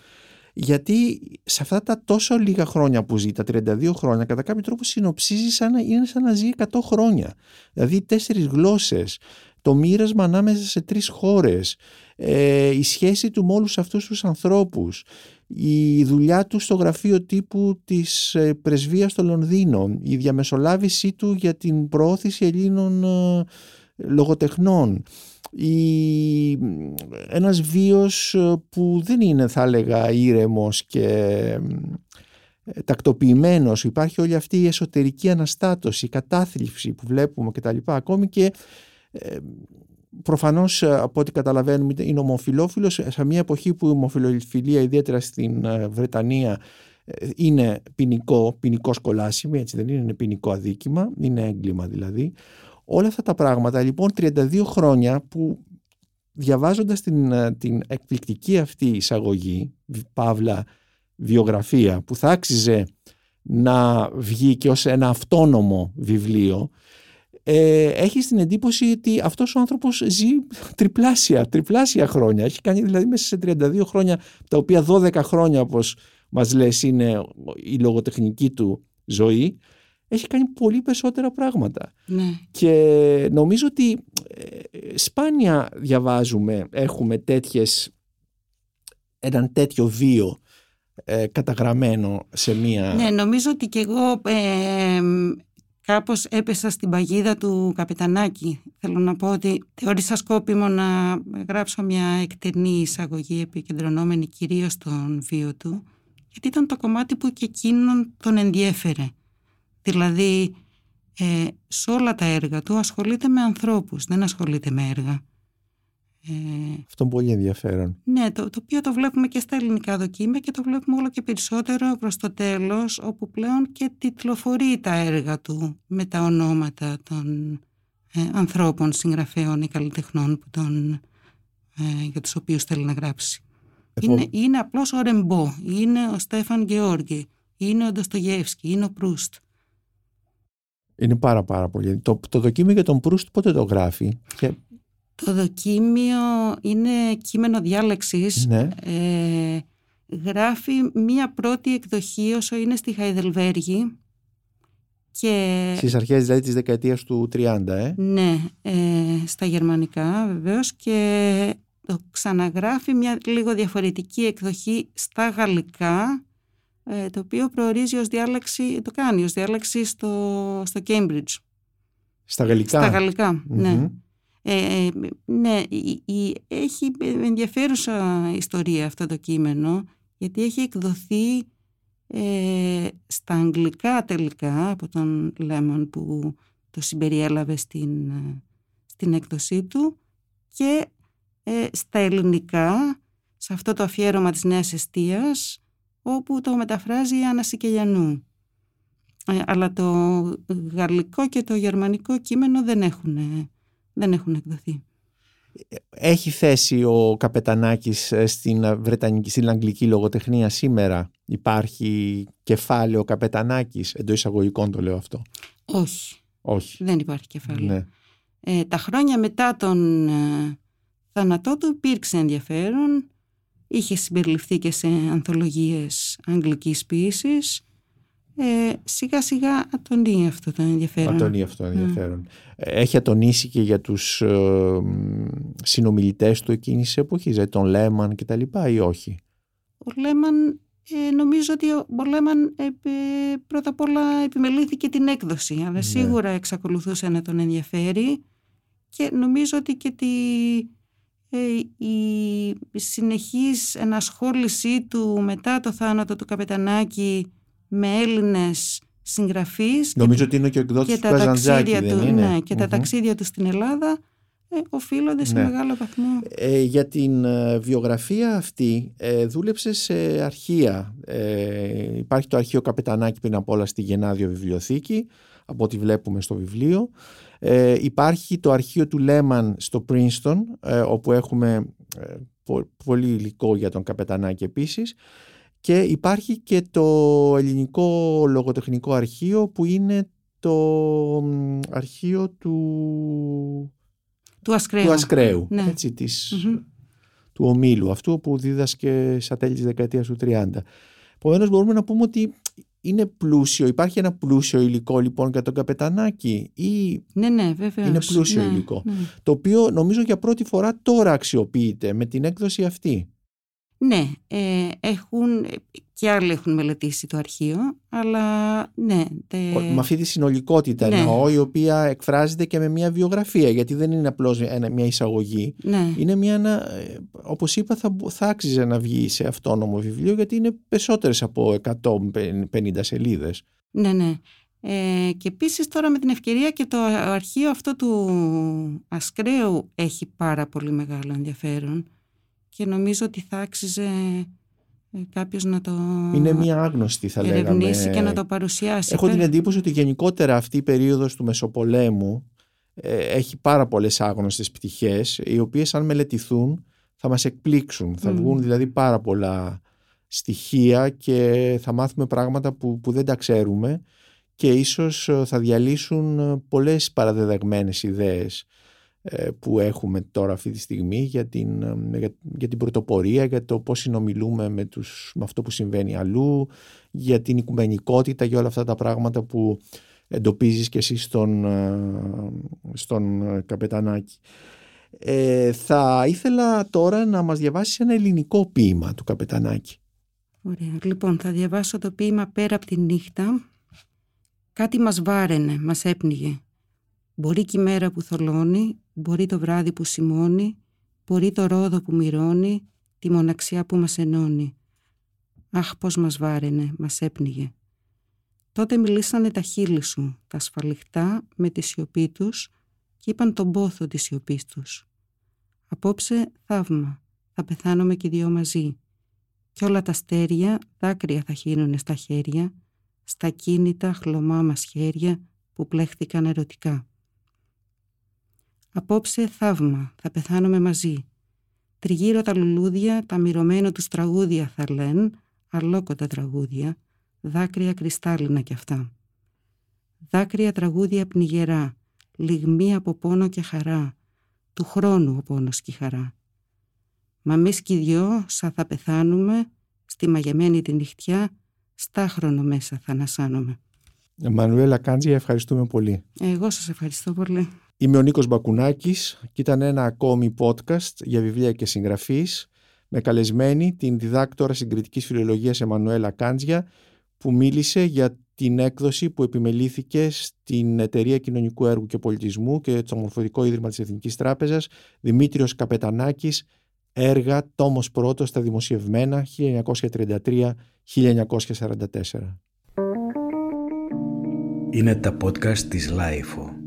γιατί σε αυτά τα τόσο λίγα χρόνια που ζει, τα 32 χρόνια, κατά κάποιο τρόπο συνοψίζει σαν να είναι σαν να ζει 100 χρόνια. Δηλαδή τέσσερις γλώσσες, το μοίρασμα ανάμεσα σε τρεις χώρες, ε, η σχέση του με όλους αυτούς τους ανθρώπους, η δουλειά του στο γραφείο τύπου της ε, πρεσβείας στο Λονδίνο, η διαμεσολάβησή του για την προώθηση Ελλήνων ε, λογοτεχνών, η, ένας βίος ε, που δεν είναι θα έλεγα ήρεμος και τακτοποιημένος, υπάρχει όλη αυτή η εσωτερική αναστάτωση, η κατάθλιψη που βλέπουμε κτλ. Ακόμη και προφανώς ε, από ό,τι καταλαβαίνουμε είναι ομοφιλόφιλος σε μια εποχή που η ομοφιλοφιλία ιδιαίτερα στην ε, Βρετανία ε, είναι ποινικό, ποινικός σκολάσιμο, έτσι δεν είναι, είναι ποινικό αδίκημα, είναι έγκλημα δηλαδή. Όλα αυτά τα πράγματα λοιπόν 32 χρόνια που διαβάζοντας την, την εκπληκτική αυτή εισαγωγή, παύλα βιογραφία που θα άξιζε να βγει και ως ένα αυτόνομο βιβλίο ε, έχεις την εντύπωση ότι αυτός ο άνθρωπος ζει τριπλάσια, τριπλάσια χρόνια. Έχει κάνει δηλαδή μέσα σε 32 χρόνια, τα οποία 12 χρόνια όπως μας λες είναι η λογοτεχνική του ζωή, έχει κάνει πολύ περισσότερα πράγματα. Ναι. Και νομίζω ότι ε, σπάνια διαβάζουμε, έχουμε τέτοιες, έναν τέτοιο βίο ε, καταγραμμένο σε μία... Ναι, νομίζω ότι και εγώ ε, κάπως έπεσα στην παγίδα του Καπιτανάκη. Θέλω να πω ότι θεώρησα σκόπιμο να γράψω μια εκτενή εισαγωγή επικεντρωνόμενη κυρίως στον βίο του, γιατί ήταν το κομμάτι που και εκείνον τον ενδιέφερε. Δηλαδή, ε, σε όλα τα έργα του ασχολείται με ανθρώπους, δεν ασχολείται με έργα. Ε, Αυτό είναι πολύ ενδιαφέρον. Ναι, το, το οποίο το βλέπουμε και στα ελληνικά δοκίμια και το βλέπουμε όλο και περισσότερο προς το τέλος, όπου πλέον και τιτλοφορεί τα έργα του με τα ονόματα των ε, ανθρώπων, συγγραφέων ή καλλιτεχνών που τον, ε, για τους οποίους θέλει να γράψει. Είναι, είναι απλώς ο Ρεμπό, είναι ο Στέφαν Γεώργη, είναι ο Ντοστογεύσκη, είναι ο Προύστ. Είναι πάρα πάρα πολύ. Το, το δοκίμιο για τον Προύστ πότε το γράφει; Το δοκίμιο είναι κείμενο διάλεξης. Ναι. Ε, γράφει μία πρώτη εκδοχή όσο είναι στη Χαϊδελβέργη. Και... Στις αρχές δηλαδή της δεκαετίας του 30, ε; Ναι, ε, στα γερμανικά βεβαίως και το ξαναγράφει μια λίγο διαφορετική εκδοχή στα γαλλικά ε, το οποίο προορίζει ως διάλεξη, το κάνει ως διάλεξη στο, στο Cambridge. Στα γαλλικά. Στα γαλλικα ναι. Ε, ναι, η, έχει ενδιαφέρουσα ιστορία αυτό το κείμενο γιατί έχει εκδοθεί ε, στα αγγλικά τελικά από τον Λέμον που το συμπεριέλαβε στην, στην έκδοσή του και ε, στα ελληνικά σε αυτό το αφιέρωμα της Νέας Εστίας όπου το μεταφράζει η Άννα Σικελιανού. Ε, αλλά το γαλλικό και το γερμανικό κείμενο δεν έχουν, δεν έχουν εκδοθεί. Έχει θέση ο Καπετανάκης ε, στην, Βρετανική, στην αγγλική λογοτεχνία σήμερα; Υπάρχει κεφάλαιο Καπετανάκης, εντός εισαγωγικών το λέω αυτό. Όχι. Όχι. Δεν υπάρχει κεφάλαιο. Ναι. Ε, τα χρόνια μετά τον ε, θάνατό του υπήρξε ενδιαφέρον είχε συμπεριληφθεί και σε ανθολογίες αγγλικής ποίησης ε, σιγά σιγά ατονεί αυτό το ενδιαφέρον. Ατονεί αυτό το ναι. ενδιαφέρον. Έχει ατονίσει και για τους ε, συνομιλητές του εκείνης της εποχής, δηλαδή τον Λέμαν και τα λοιπά ή όχι; Ο Λέμαν ε, νομίζω ότι ο Λέμαν ε, πρώτα απ' όλα επιμελήθηκε την έκδοση αλλά ναι. σίγουρα εξακολουθούσε να τον ενδιαφέρει και νομίζω ότι και τη ε, η συνεχής ενασχόλησή του μετά το θάνατο του Καπετανάκη με Έλληνες συγγραφείς Νομίζω ότι είναι και ο εκδότης του Καζαντζάκη του, Ναι, και τα ταξίδια του στην Ελλάδα ε, οφείλονται σε ναι. μεγάλο βαθμό. Ε, για την ε, βιογραφία αυτή ε, δούλεψε σε αρχεία. Ε, υπάρχει το αρχείο Καπετανάκη πριν απ' όλα στη Γενάδιο Βιβλιοθήκη από ό,τι βλέπουμε στο βιβλίο. Ε, υπάρχει το αρχείο του Λέμαν στο Princeton, ε, όπου έχουμε ε, πολύ υλικό για τον Καπετανάκη επίσης. Και υπάρχει και το ελληνικό λογοτεχνικό αρχείο που είναι το αρχείο του... Του Ασκραίου. Του Ασκραίου, ναι. έτσι, της, του ομίλου αυτού που δίδασκε στα τέλη της δεκαετίας του 30. Επομένως μπορούμε να πούμε ότι είναι πλούσιο, υπάρχει ένα πλούσιο υλικό λοιπόν για τον καπετανάκι ή ναι, ναι, βέβαια. είναι πλούσιο ναι, υλικό ναι. το οποίο νομίζω για πρώτη φορά τώρα αξιοποιείται με την έκδοση αυτή. Ναι, ε, έχουν, και άλλοι έχουν μελετήσει το αρχείο, αλλά ναι. Τε... Με αυτή τη συνολικότητα ναι. εννοώ, η οποία εκφράζεται και με μια βιογραφία, γιατί δεν είναι απλώς μια εισαγωγή. Ναι. Είναι μια, ε, όπως είπα, θα, θα άξιζε να βγει σε αυτόνομο βιβλίο, γιατί είναι περισσότερες από 150 σελίδες. Ναι, ναι. Ε, και επίσης τώρα με την ευκαιρία και το αρχείο αυτό του Ασκρέου έχει πάρα πολύ μεγάλο ενδιαφέρον και νομίζω ότι θα άξιζε ε, κάποιος να το Είναι μια άγνωστη θα λέγαμε. και να το παρουσιάσει. Έχω την εντύπωση ότι γενικότερα αυτή η περίοδος του Μεσοπολέμου ε, έχει πάρα πολλές άγνωστες πτυχές οι οποίες αν μελετηθούν θα μας εκπλήξουν. Θα βγουν δηλαδή πάρα πολλά στοιχεία και θα μάθουμε πράγματα που, που δεν τα ξέρουμε και ίσως ε, θα διαλύσουν πολλές παραδεδεγμένες ιδέες ε, που έχουμε τώρα αυτή τη στιγμή για την, ε, για, για την πρωτοπορία, για το πώς συνομιλούμε με, τους, με αυτό που συμβαίνει αλλού, για την οικουμενικότητα, για όλα αυτά τα πράγματα που εντοπίζεις και εσύ στον, ε, στον Καπετανάκη. Ε, θα ήθελα τώρα να μας διαβάσεις ένα ελληνικό ποίημα του Καπετανάκη. Ωραία. Λοιπόν, θα διαβάσω το ποίημα «Πέρα από τη νύχτα». Κάτι μας βάραινε, μας έπνιγε. Μπορεί και η μέρα που θολώνει, μπορεί το βράδυ που σημώνει, μπορεί το ρόδο που μυρώνει, τη μοναξιά που μας ενώνει. Αχ, πώς μας βάραινε, μας έπνιγε. Τότε μιλήσανε τα χείλη σου, τα ασφαλιχτά με τη σιωπή τους και είπαν τον πόθο της σιωπής τους. Απόψε θαύμα, θα πεθάνουμε και οι δυο μαζί. Κι όλα τα αστέρια δάκρυα θα χύνουνε στα χέρια, στα κίνητα χλωμά μας χέρια που πλέχθηκαν ερωτικά. Απόψε θαύμα, θα πεθάνουμε μαζί. Τριγύρω τα λουλούδια, τα μυρωμένο τους τραγούδια θα λένε, αλόκοτα τραγούδια, δάκρυα κρυστάλλινα κι αυτά. Δάκρυα τραγούδια πνιγερά, λιγμή από πόνο και χαρά, του χρόνου ο πόνος και η χαρά. Μα εμείς κι οι δυο, σαν θα πεθάνουμε, στη μαγεμένη τη νυχτιά, στάχρονο μέσα θα ανασάνουμε. Μανουέλα Κάντζια, ευχαριστούμε πολύ. Εγώ σας ευχαριστώ πολύ. Είμαι ο Νίκος Μπακουνάκης και ήταν ένα ακόμη podcast για βιβλία και συγγραφείς με καλεσμένη την διδάκτορα συγκριτικής φιλολογίας Εμμανουέλα Κάντζια που μίλησε για την έκδοση που επιμελήθηκε στην Εταιρεία Κοινωνικού Έργου και Πολιτισμού και το Μορφωτικό Ίδρυμα της Εθνικής Τράπεζας Δημήτριος Καπετανάκης έργα τόμος πρώτος στα δημοσιευμένα 1933-1944. Είναι τα podcast της Λάιφο.